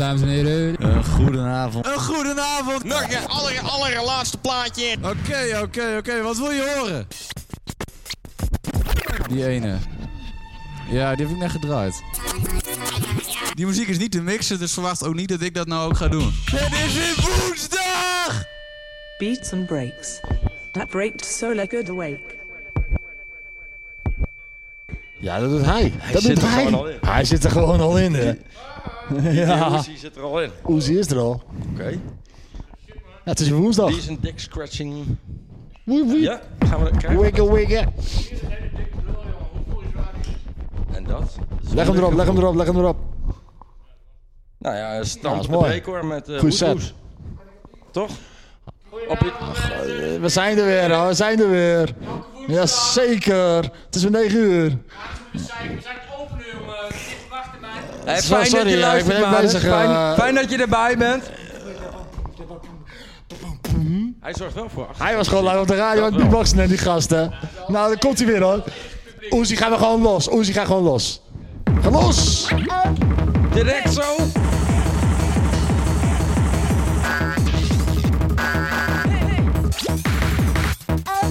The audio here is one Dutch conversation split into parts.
dames en heren. Een goedenavond. Een goedenavond. Nog een aller, allerlaatste plaatje. Oké, oké, oké. Wat wil je horen? Die ene. Ja, die heb ik net gedraaid. Die muziek is niet te mixen, dus verwacht ook niet dat ik dat nou ook ga doen. Het is weer woensdag! Beats and breaks. That breaked Solar Good Awake. Ja, dat doet hij. dat zit doet er hij. gewoon al in. Hij zit er gewoon al in, hè. Ja. Die zit er al in. Oezie is er al. Oké. Ja, het is woensdag. Die is een dick scratching. Woei, woei. Ja, gaan we kijken. Wiggle, wiggle. En dat? Leg hem erop, leg hem erop, leg hem erop. Nou ja, Ja, stand mooi. record met uh, Goeie set. Hoes. Toch? Op je... Eh, We zijn er weer, hoor. We zijn er weer. Jazeker. Het is weer 9 uur. Hey, fijn sorry, dat je ja, ik ben luistert, even man. bezig, Fijn, eh, fijn dat je erbij bent. Hij zorgt wel voor achter. Hij was gewoon lang op de radio aan het beatboxen en die gasten. Nou, dan komt hij weer hoor. Oezie, ga we gewoon los. Oezie, ga gewoon los. Ga los! Direct zo.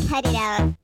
Cut it out.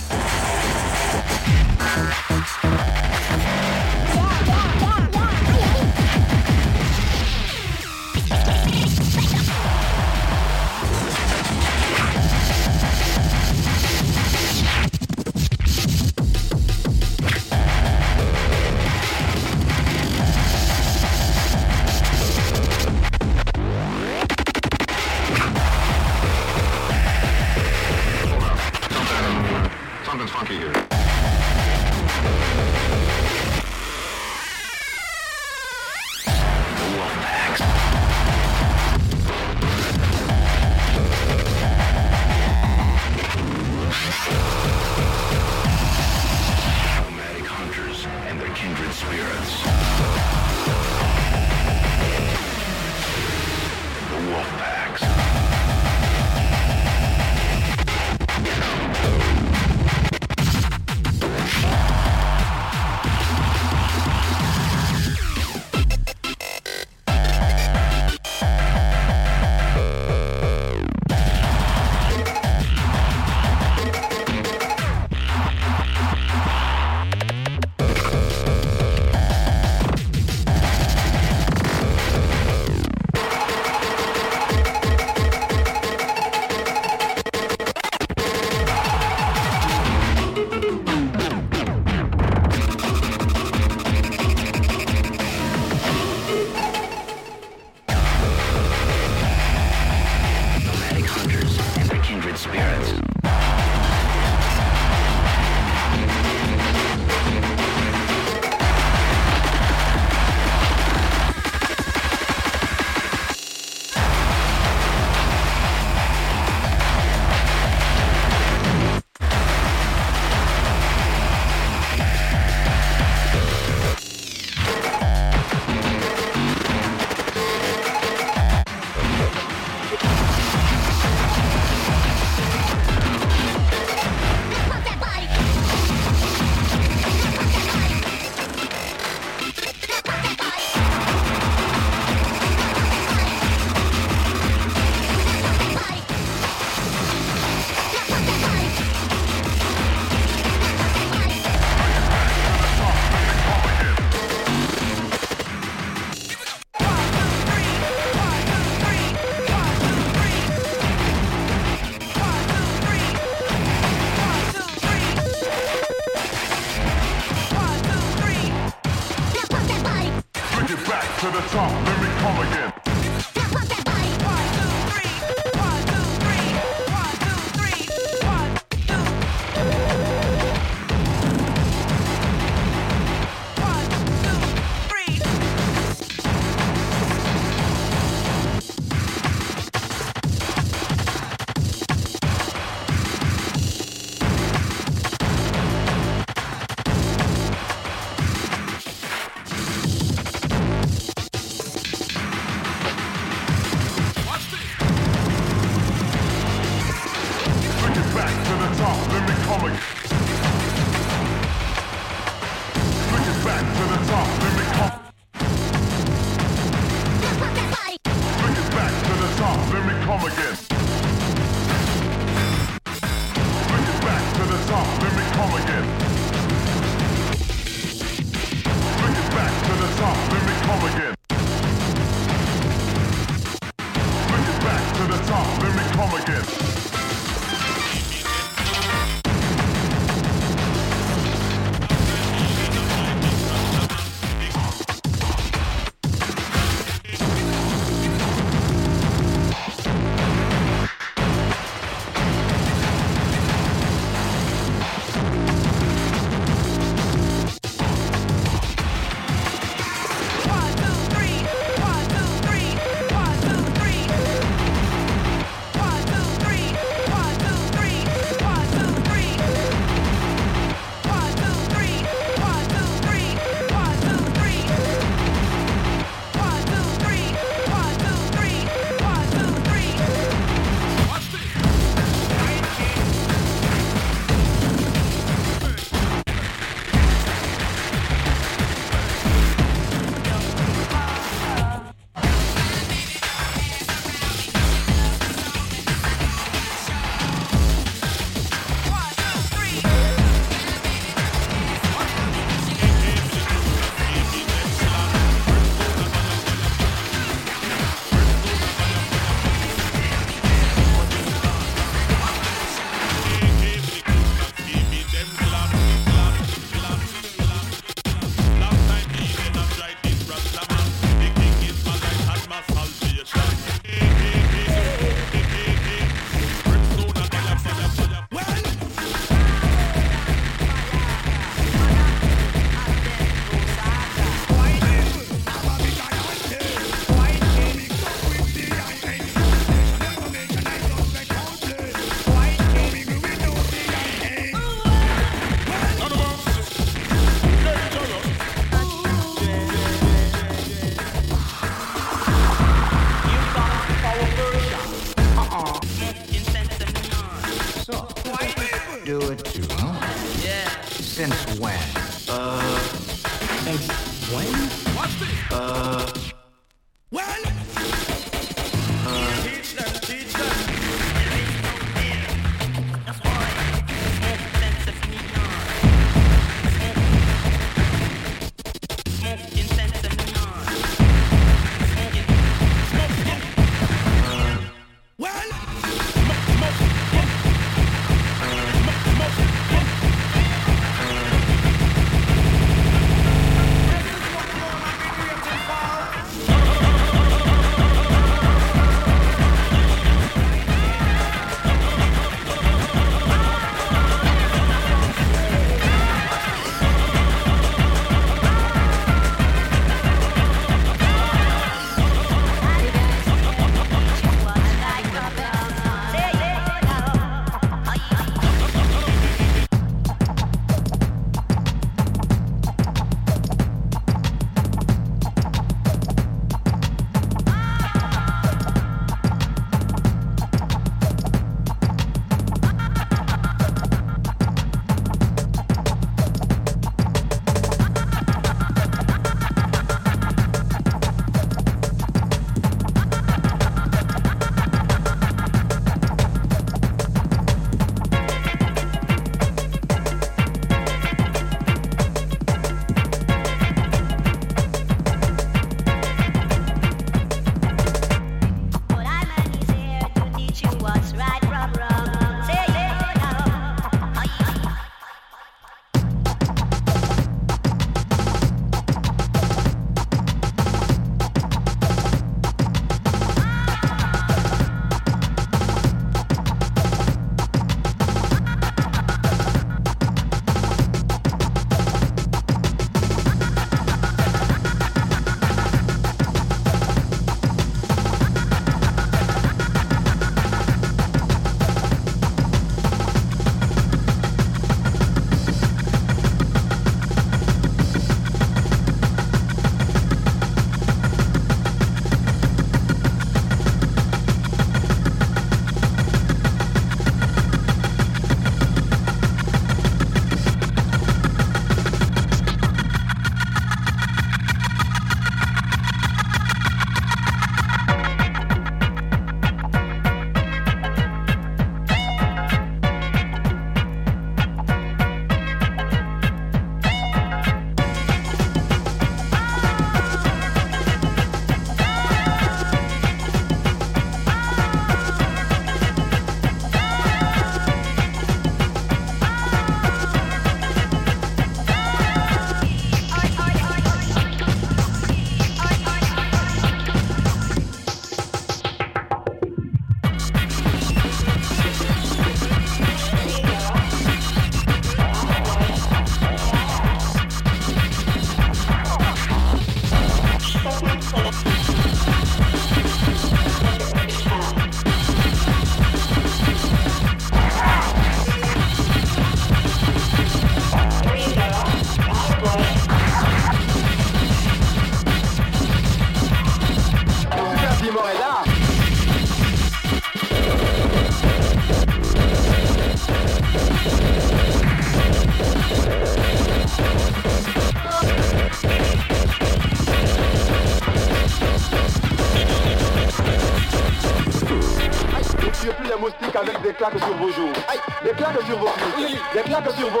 Tiago Silva.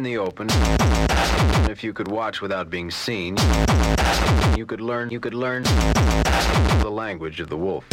in the open. If you could watch without being seen, you could learn, you could learn the language of the wolf.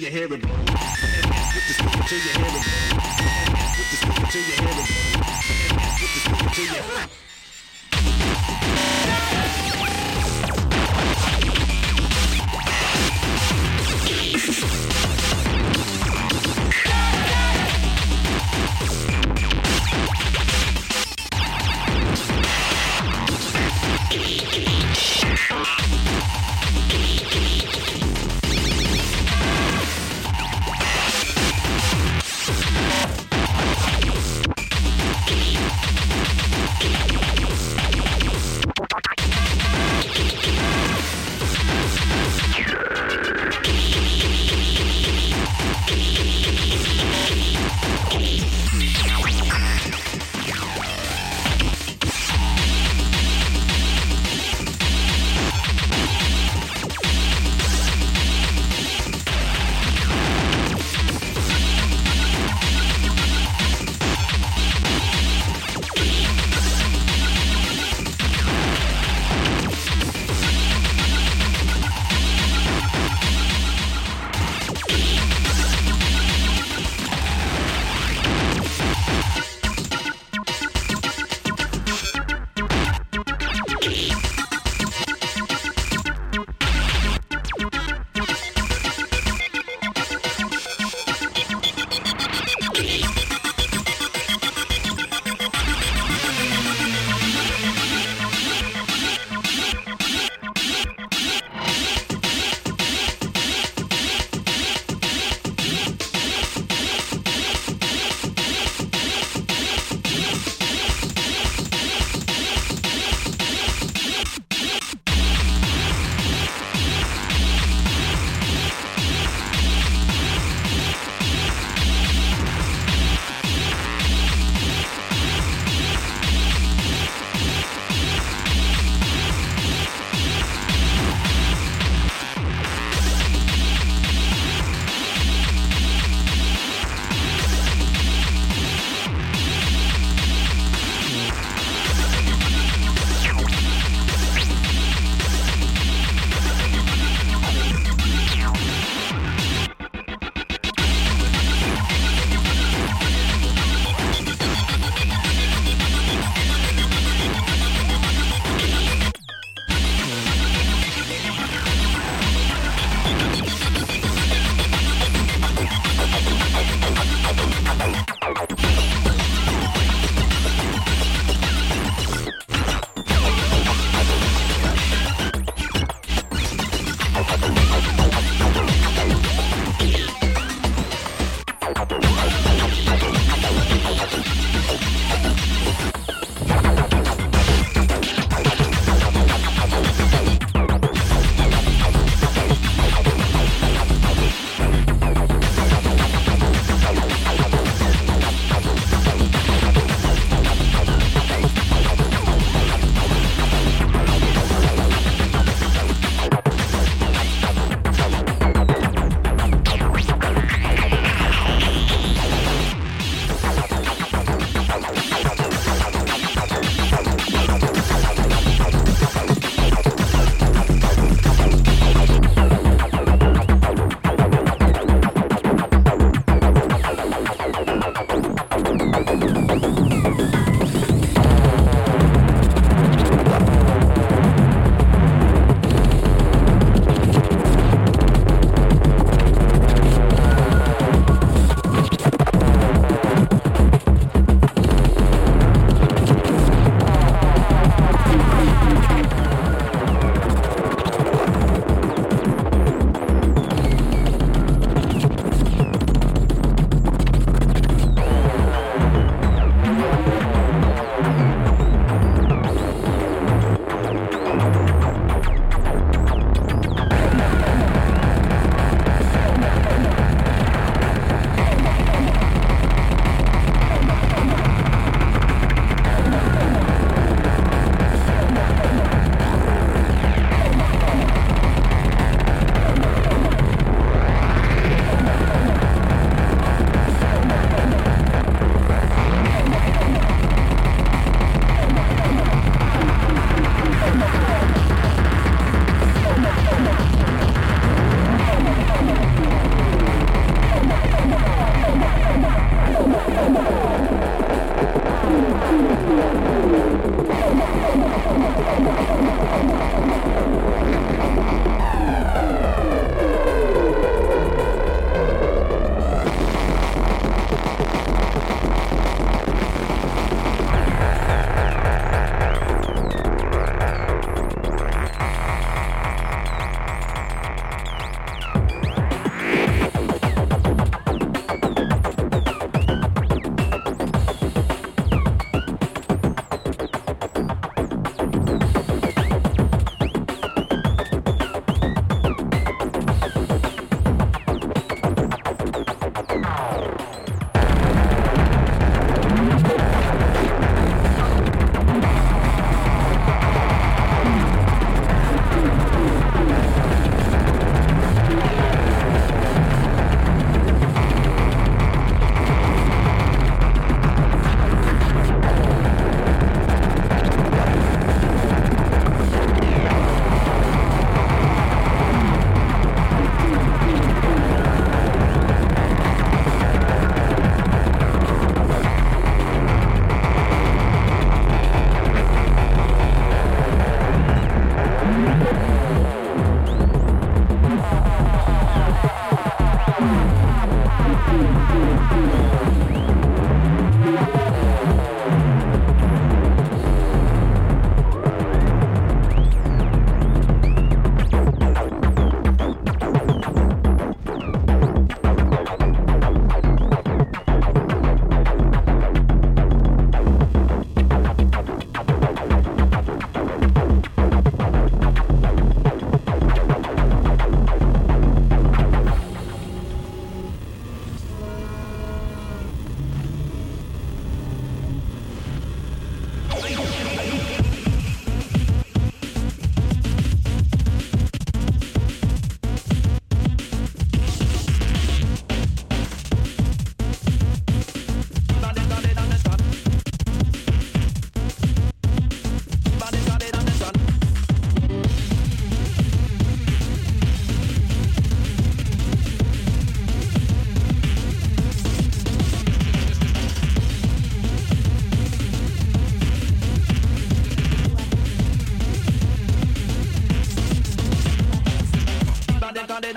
your hair bro.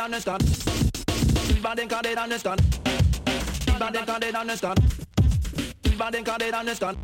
understand. Even them can't understand. Even them can't understand. Even them can't understand.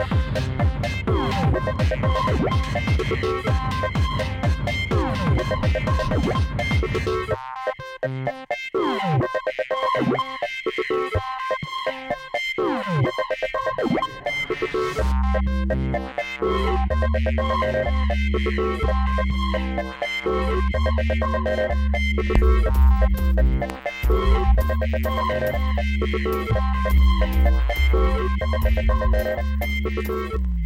Thank Thank you.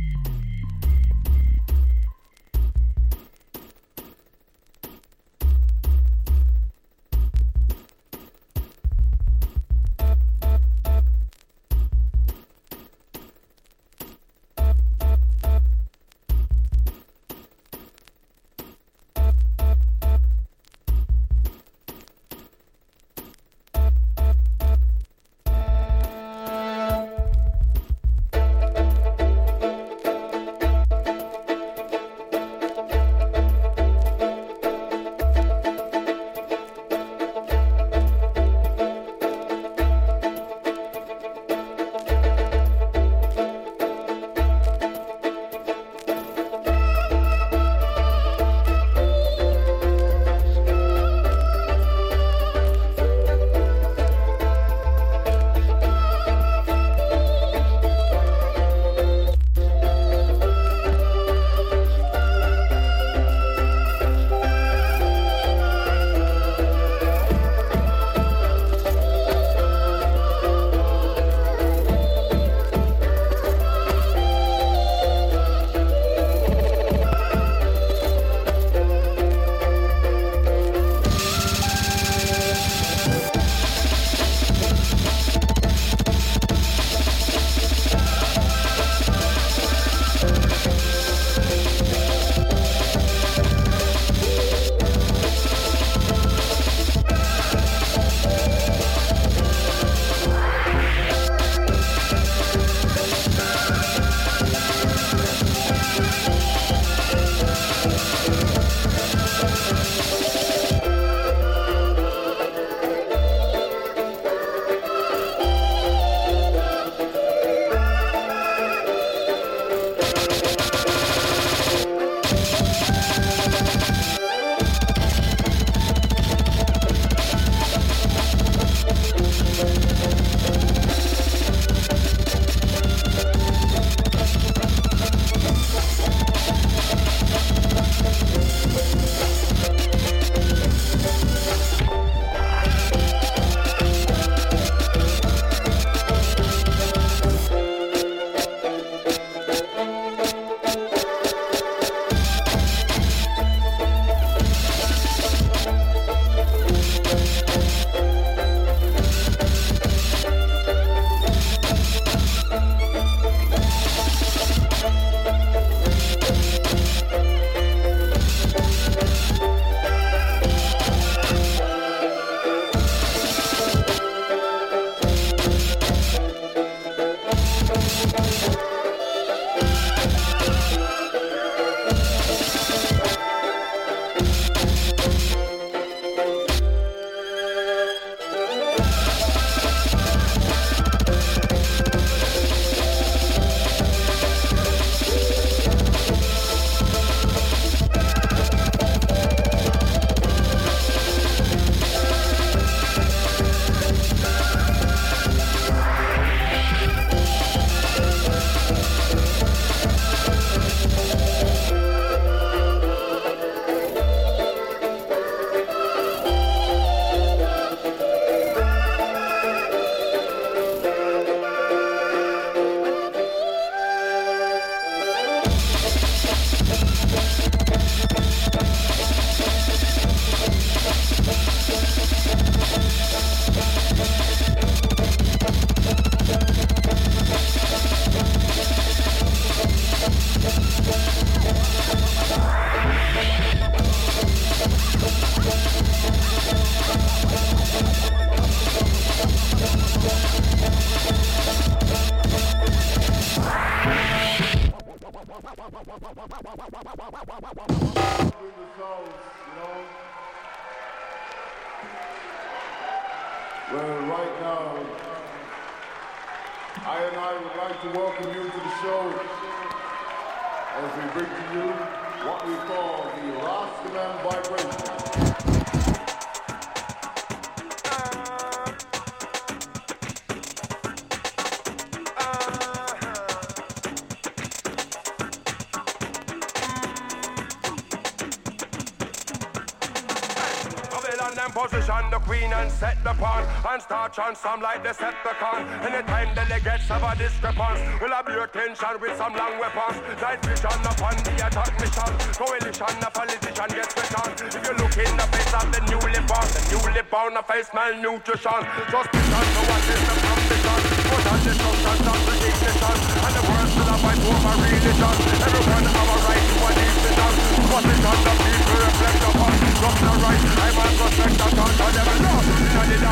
And some like the Decepticon. Anytime delegates have a discrepancy, we'll have your attention with some long weapons. Night vision upon the attack mission. Coalition, a politician gets returned. If you look in the face of the newly born, the newly born, a face malnutrition. Just because no one is the competition. Put on destruction, not the ignition. And the world still a fight over religion. Everyone have a right to a decision. Position the people reflect upon. Just the right, I must respect the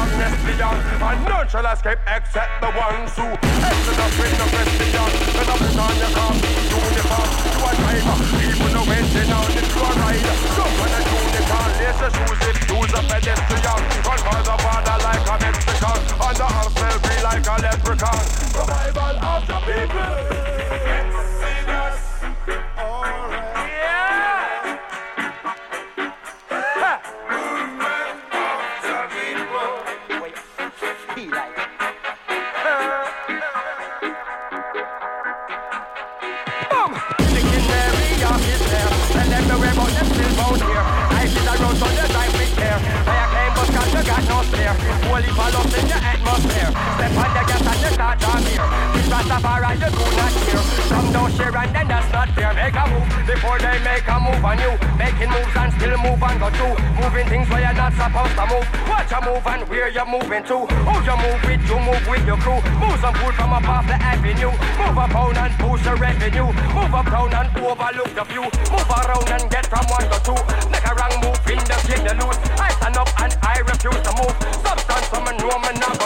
The beyond. And none shall escape except the ones who with the question. Let up put on your car, uniform. You a driver, even the waiting on it, you a rider. Jump on a unicorn, lace your shoes if you's a pedestrian. Run for the border like a Mexican. On the house will be like a leprechaun. Survival of the people. This Rastafari, you do not hear. Some don't share and then that's not fair. Make a move before they make a move on you. Making moves and still move and go through. Moving things where you're not supposed to move. Watch you move and where you're moving to. Who you move with, you move with your crew. Move some food from up off the avenue. Move up down and boost the revenue. Move up down and overlook the view. Move around and get from one to two. Make a wrong move in the game you lose. I stand up and I refuse to move. Substance from a know me not.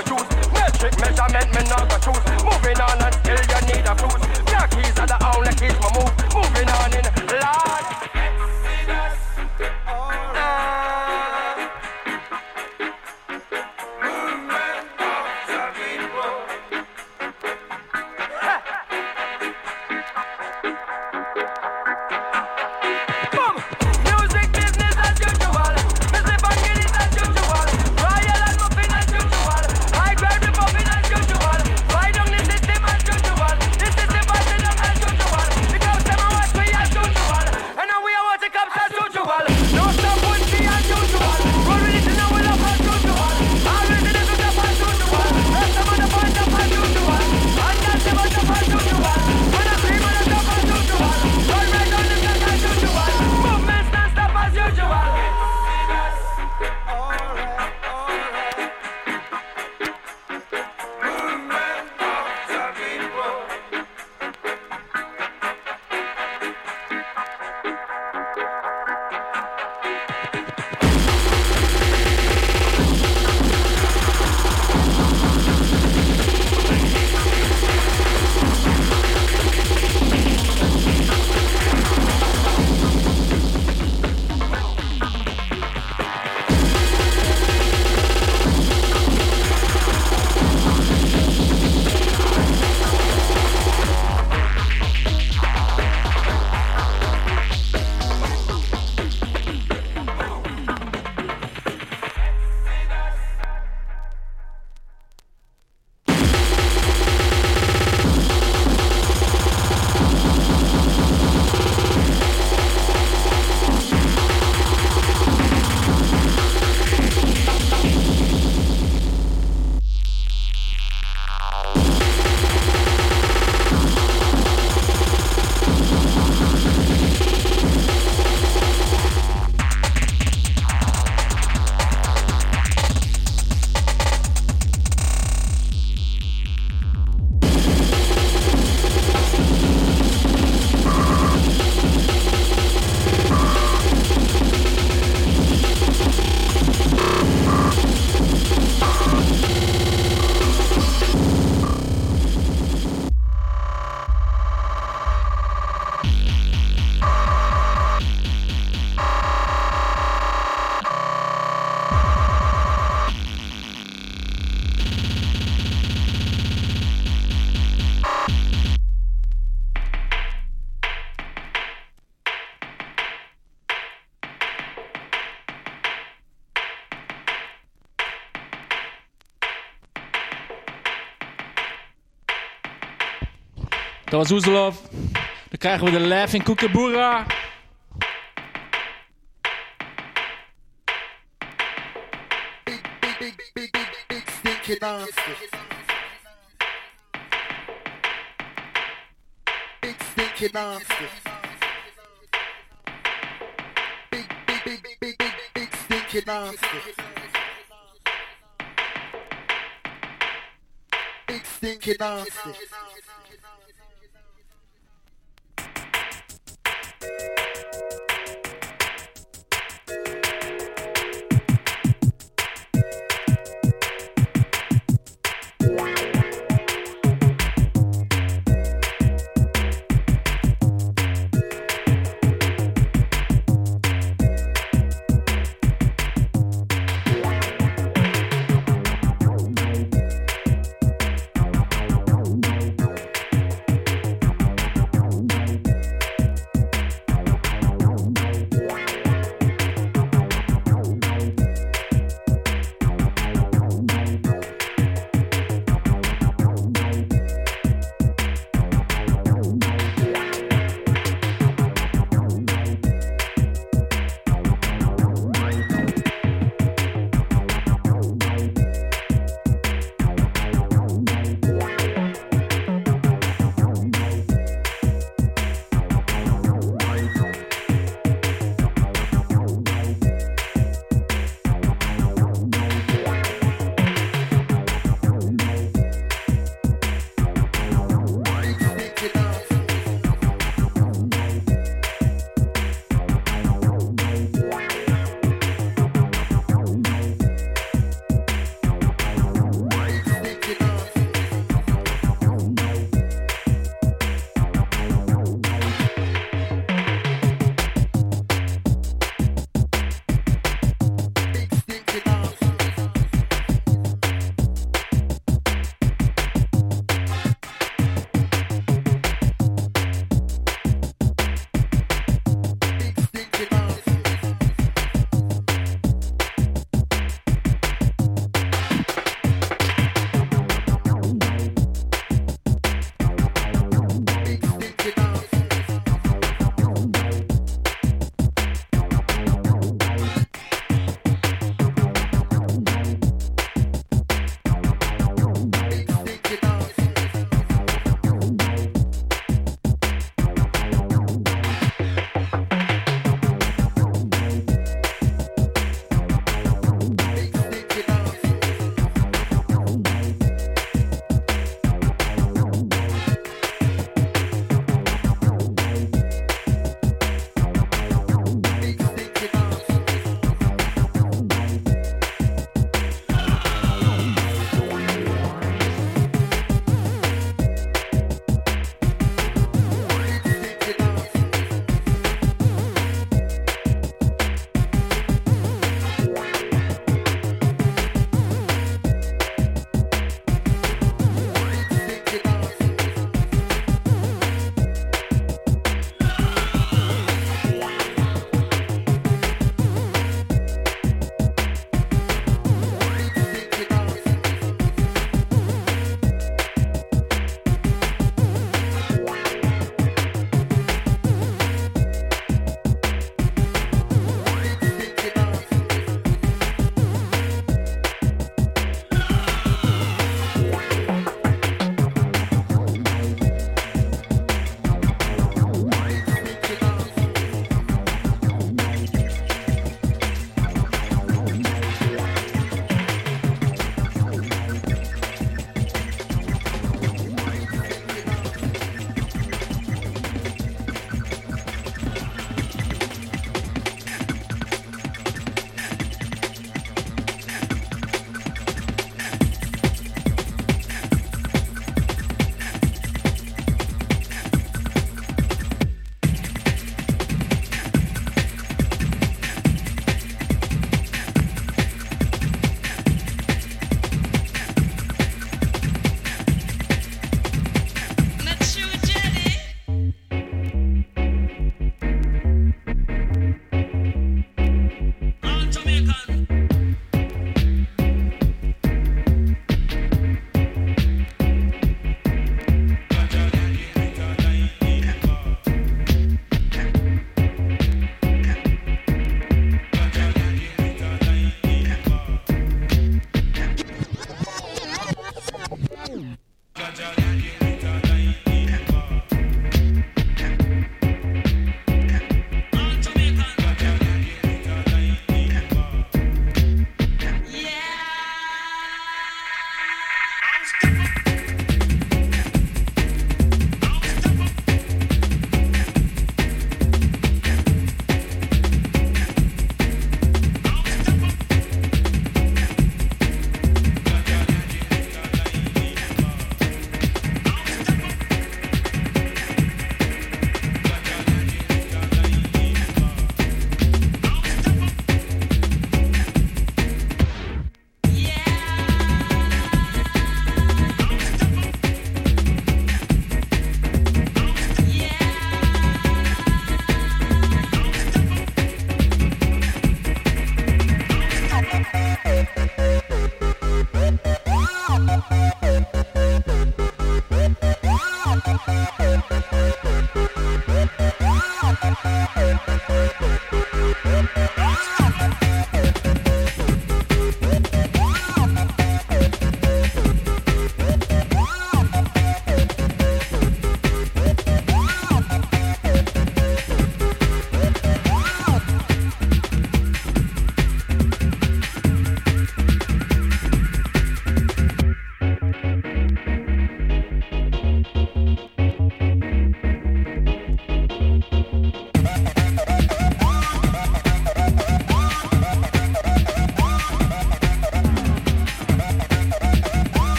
Metric measurement me not go choose. Dat was. Dan krijgen we de Laughing Kookaburra. Big stinky monster.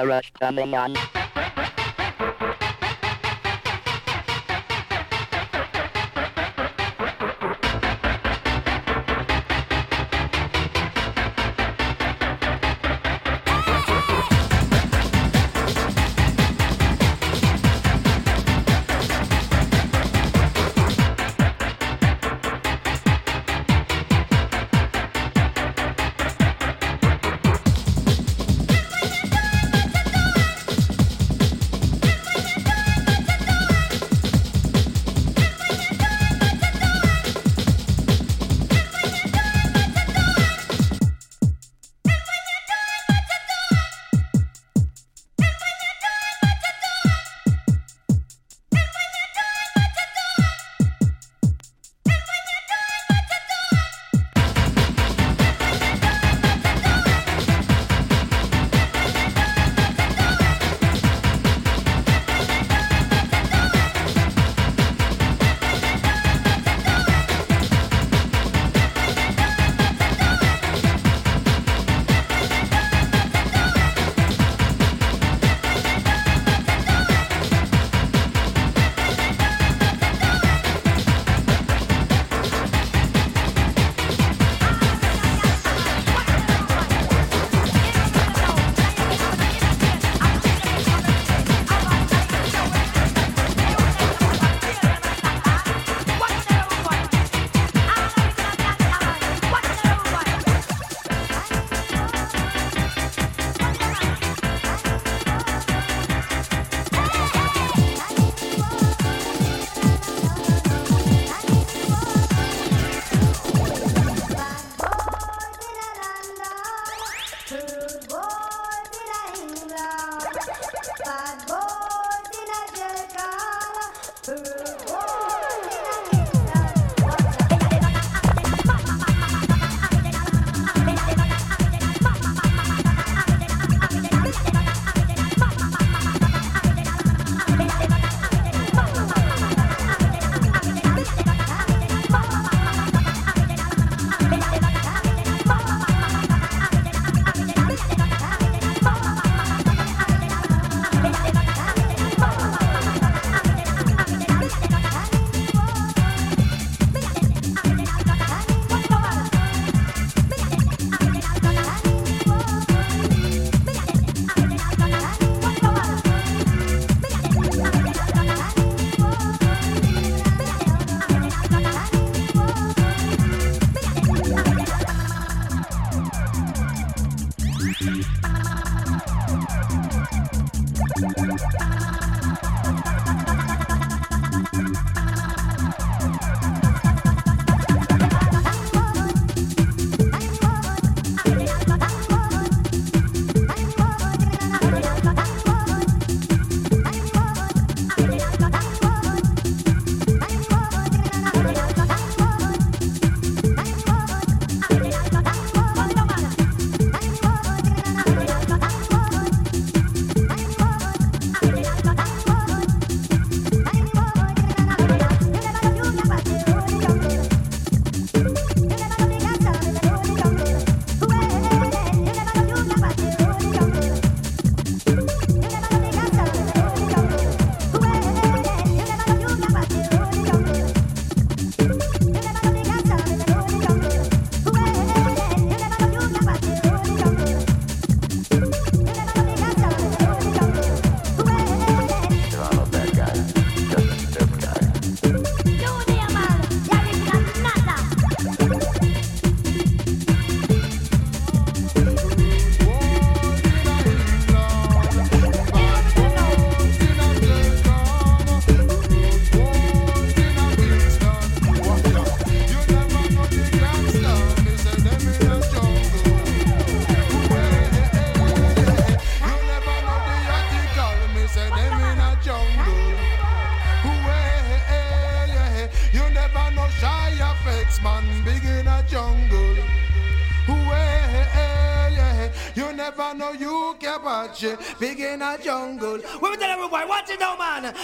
The rush coming on?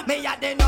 Me at the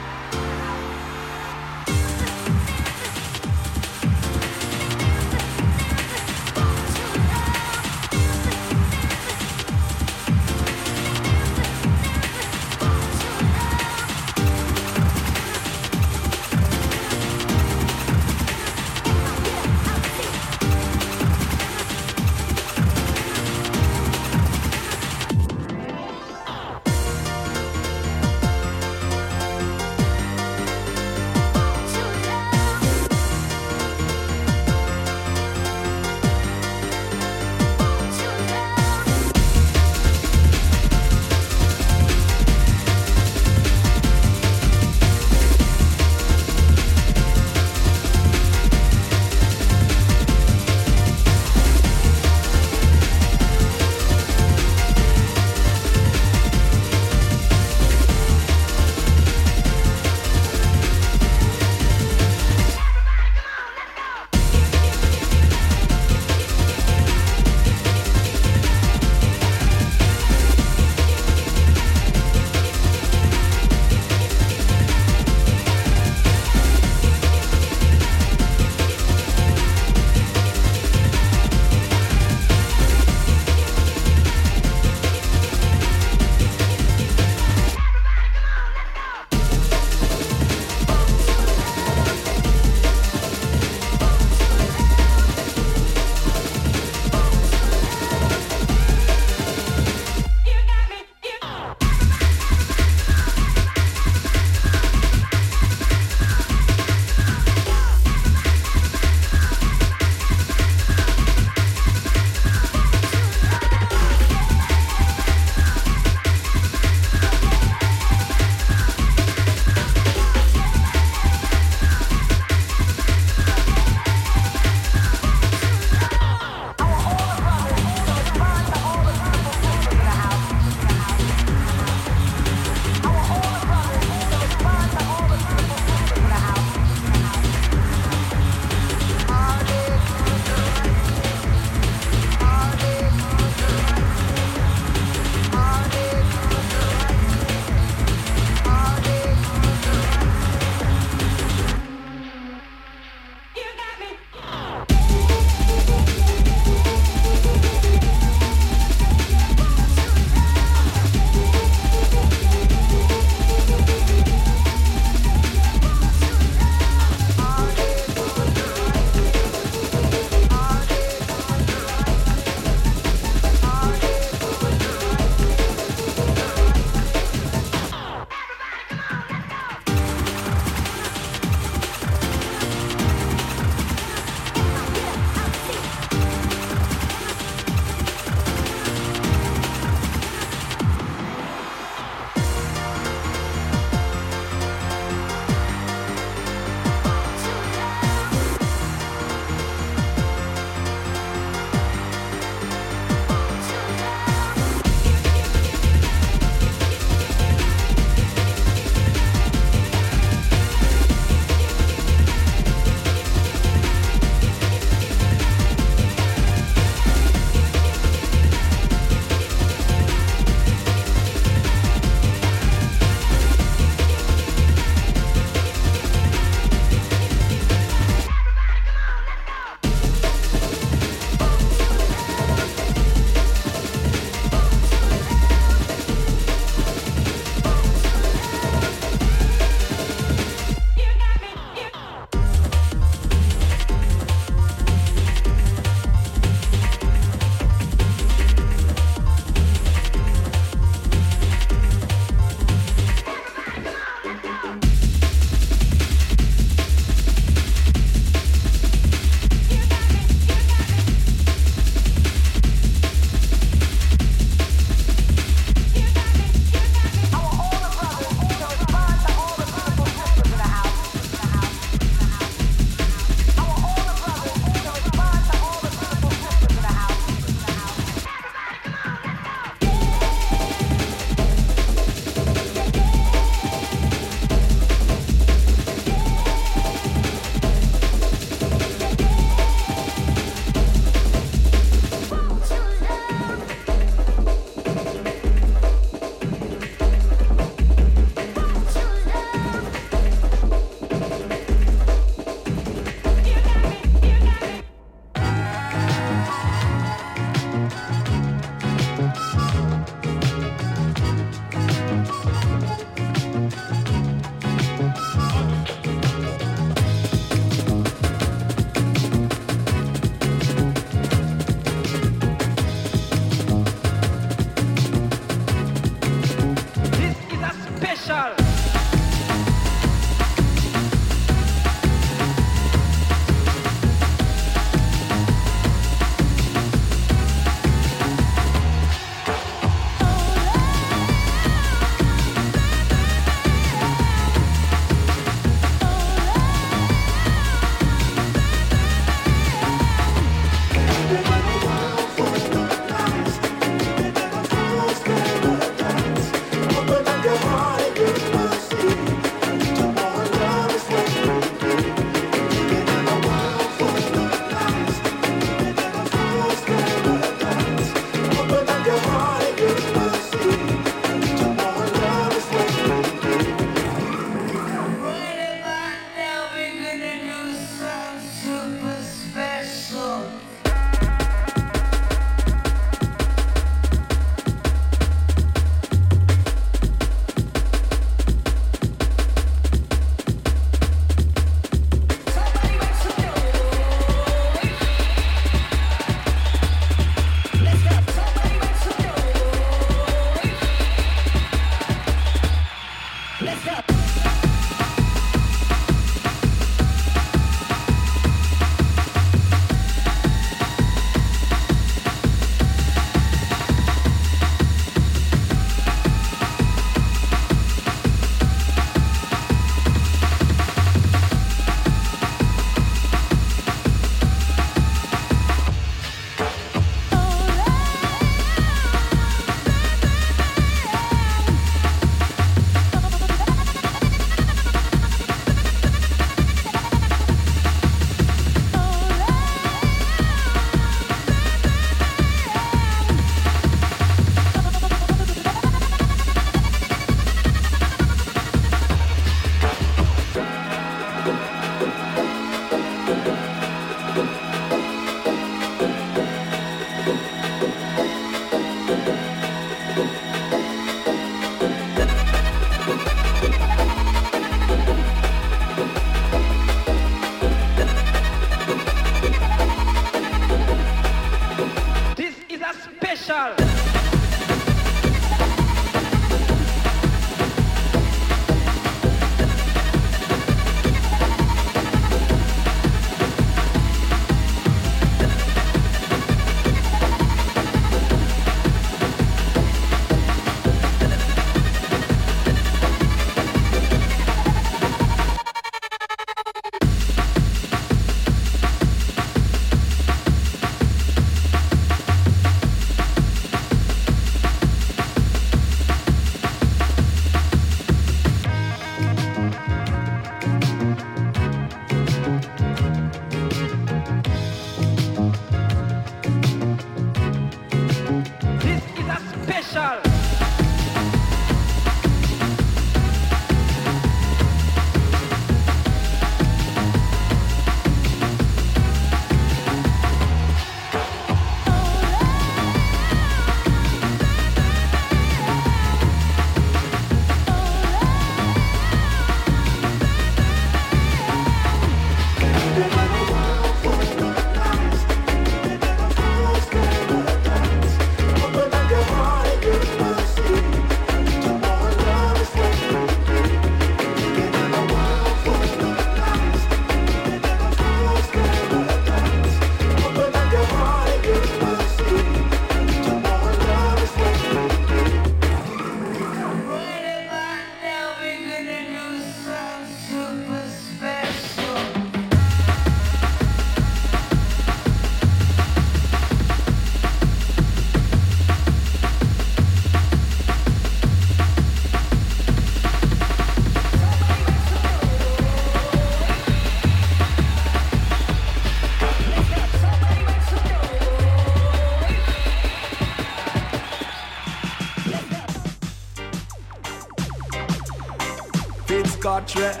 portrait.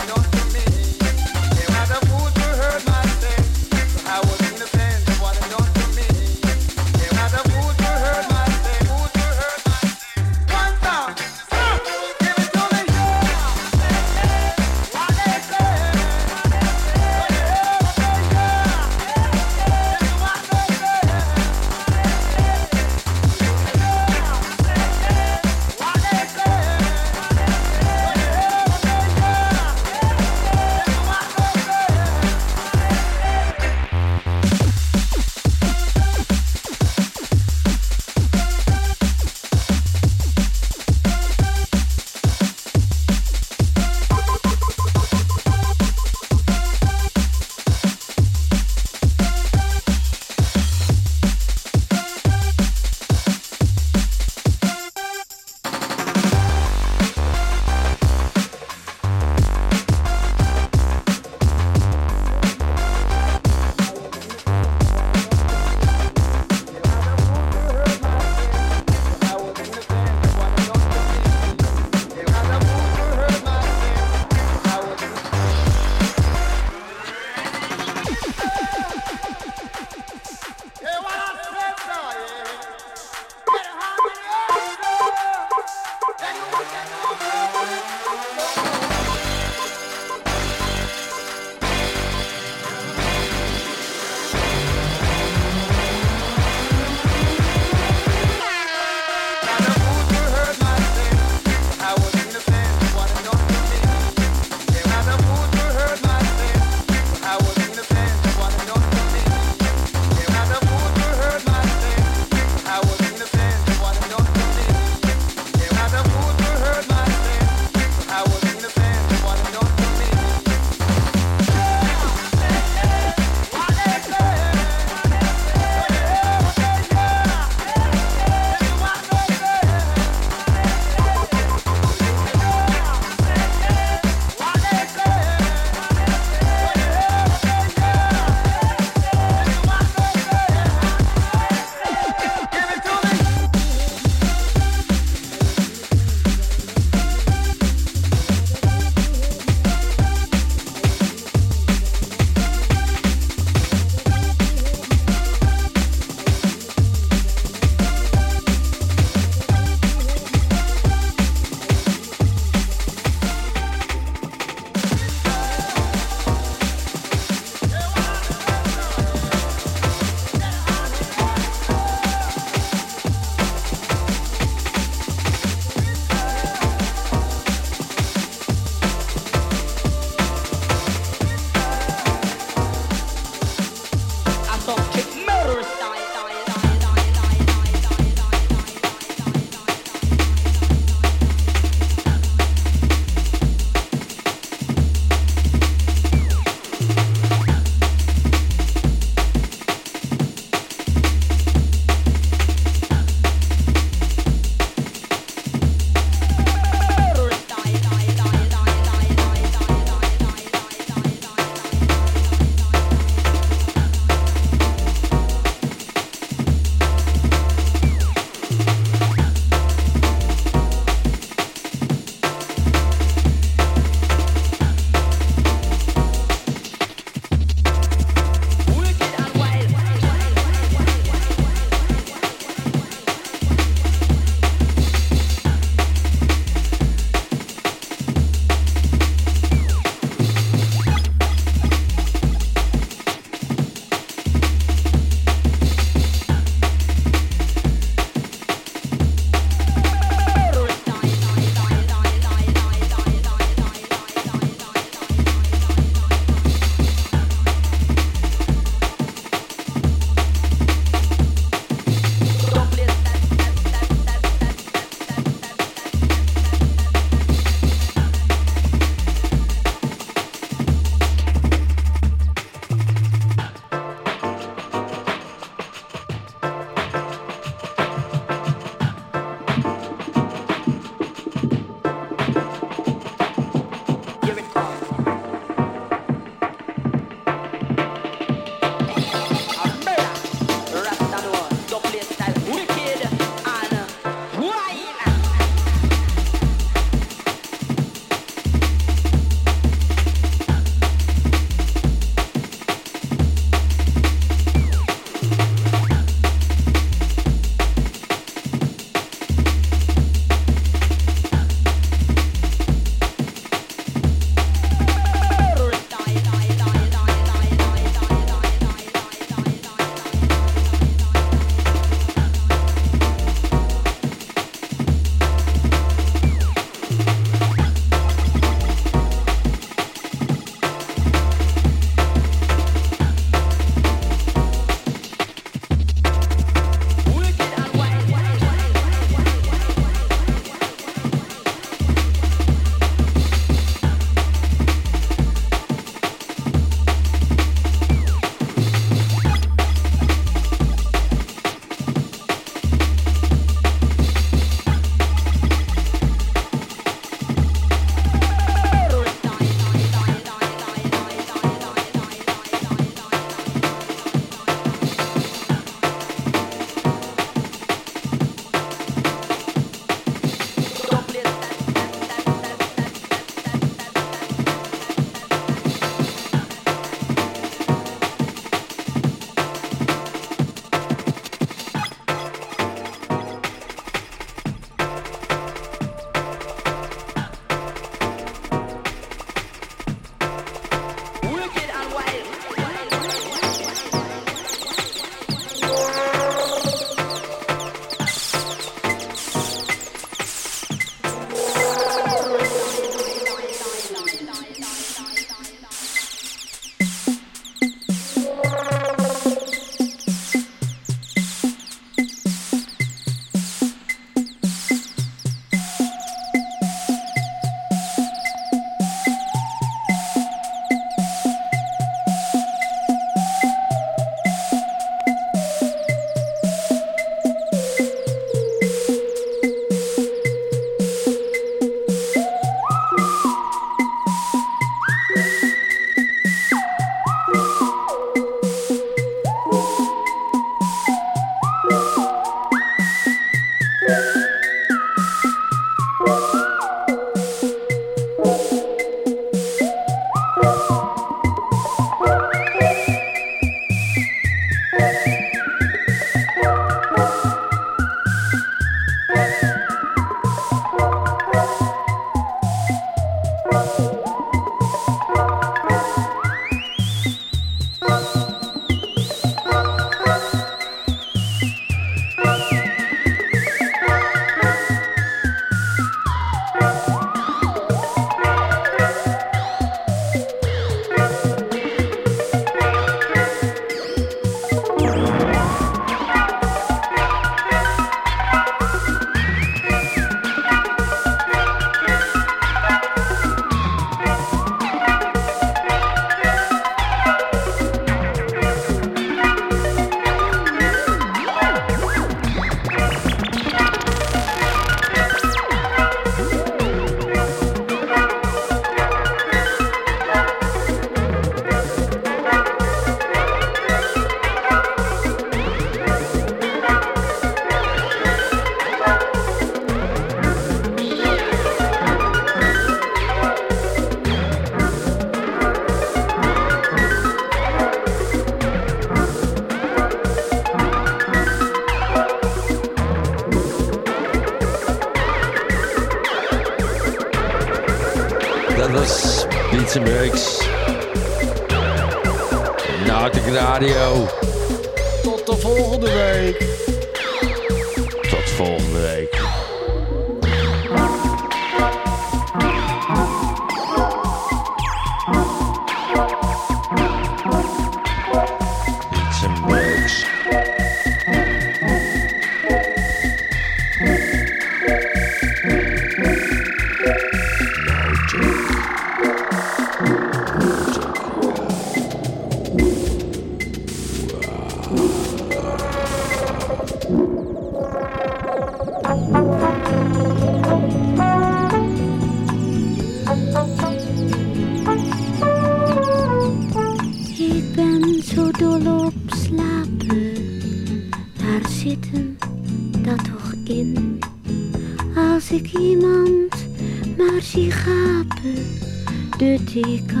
時間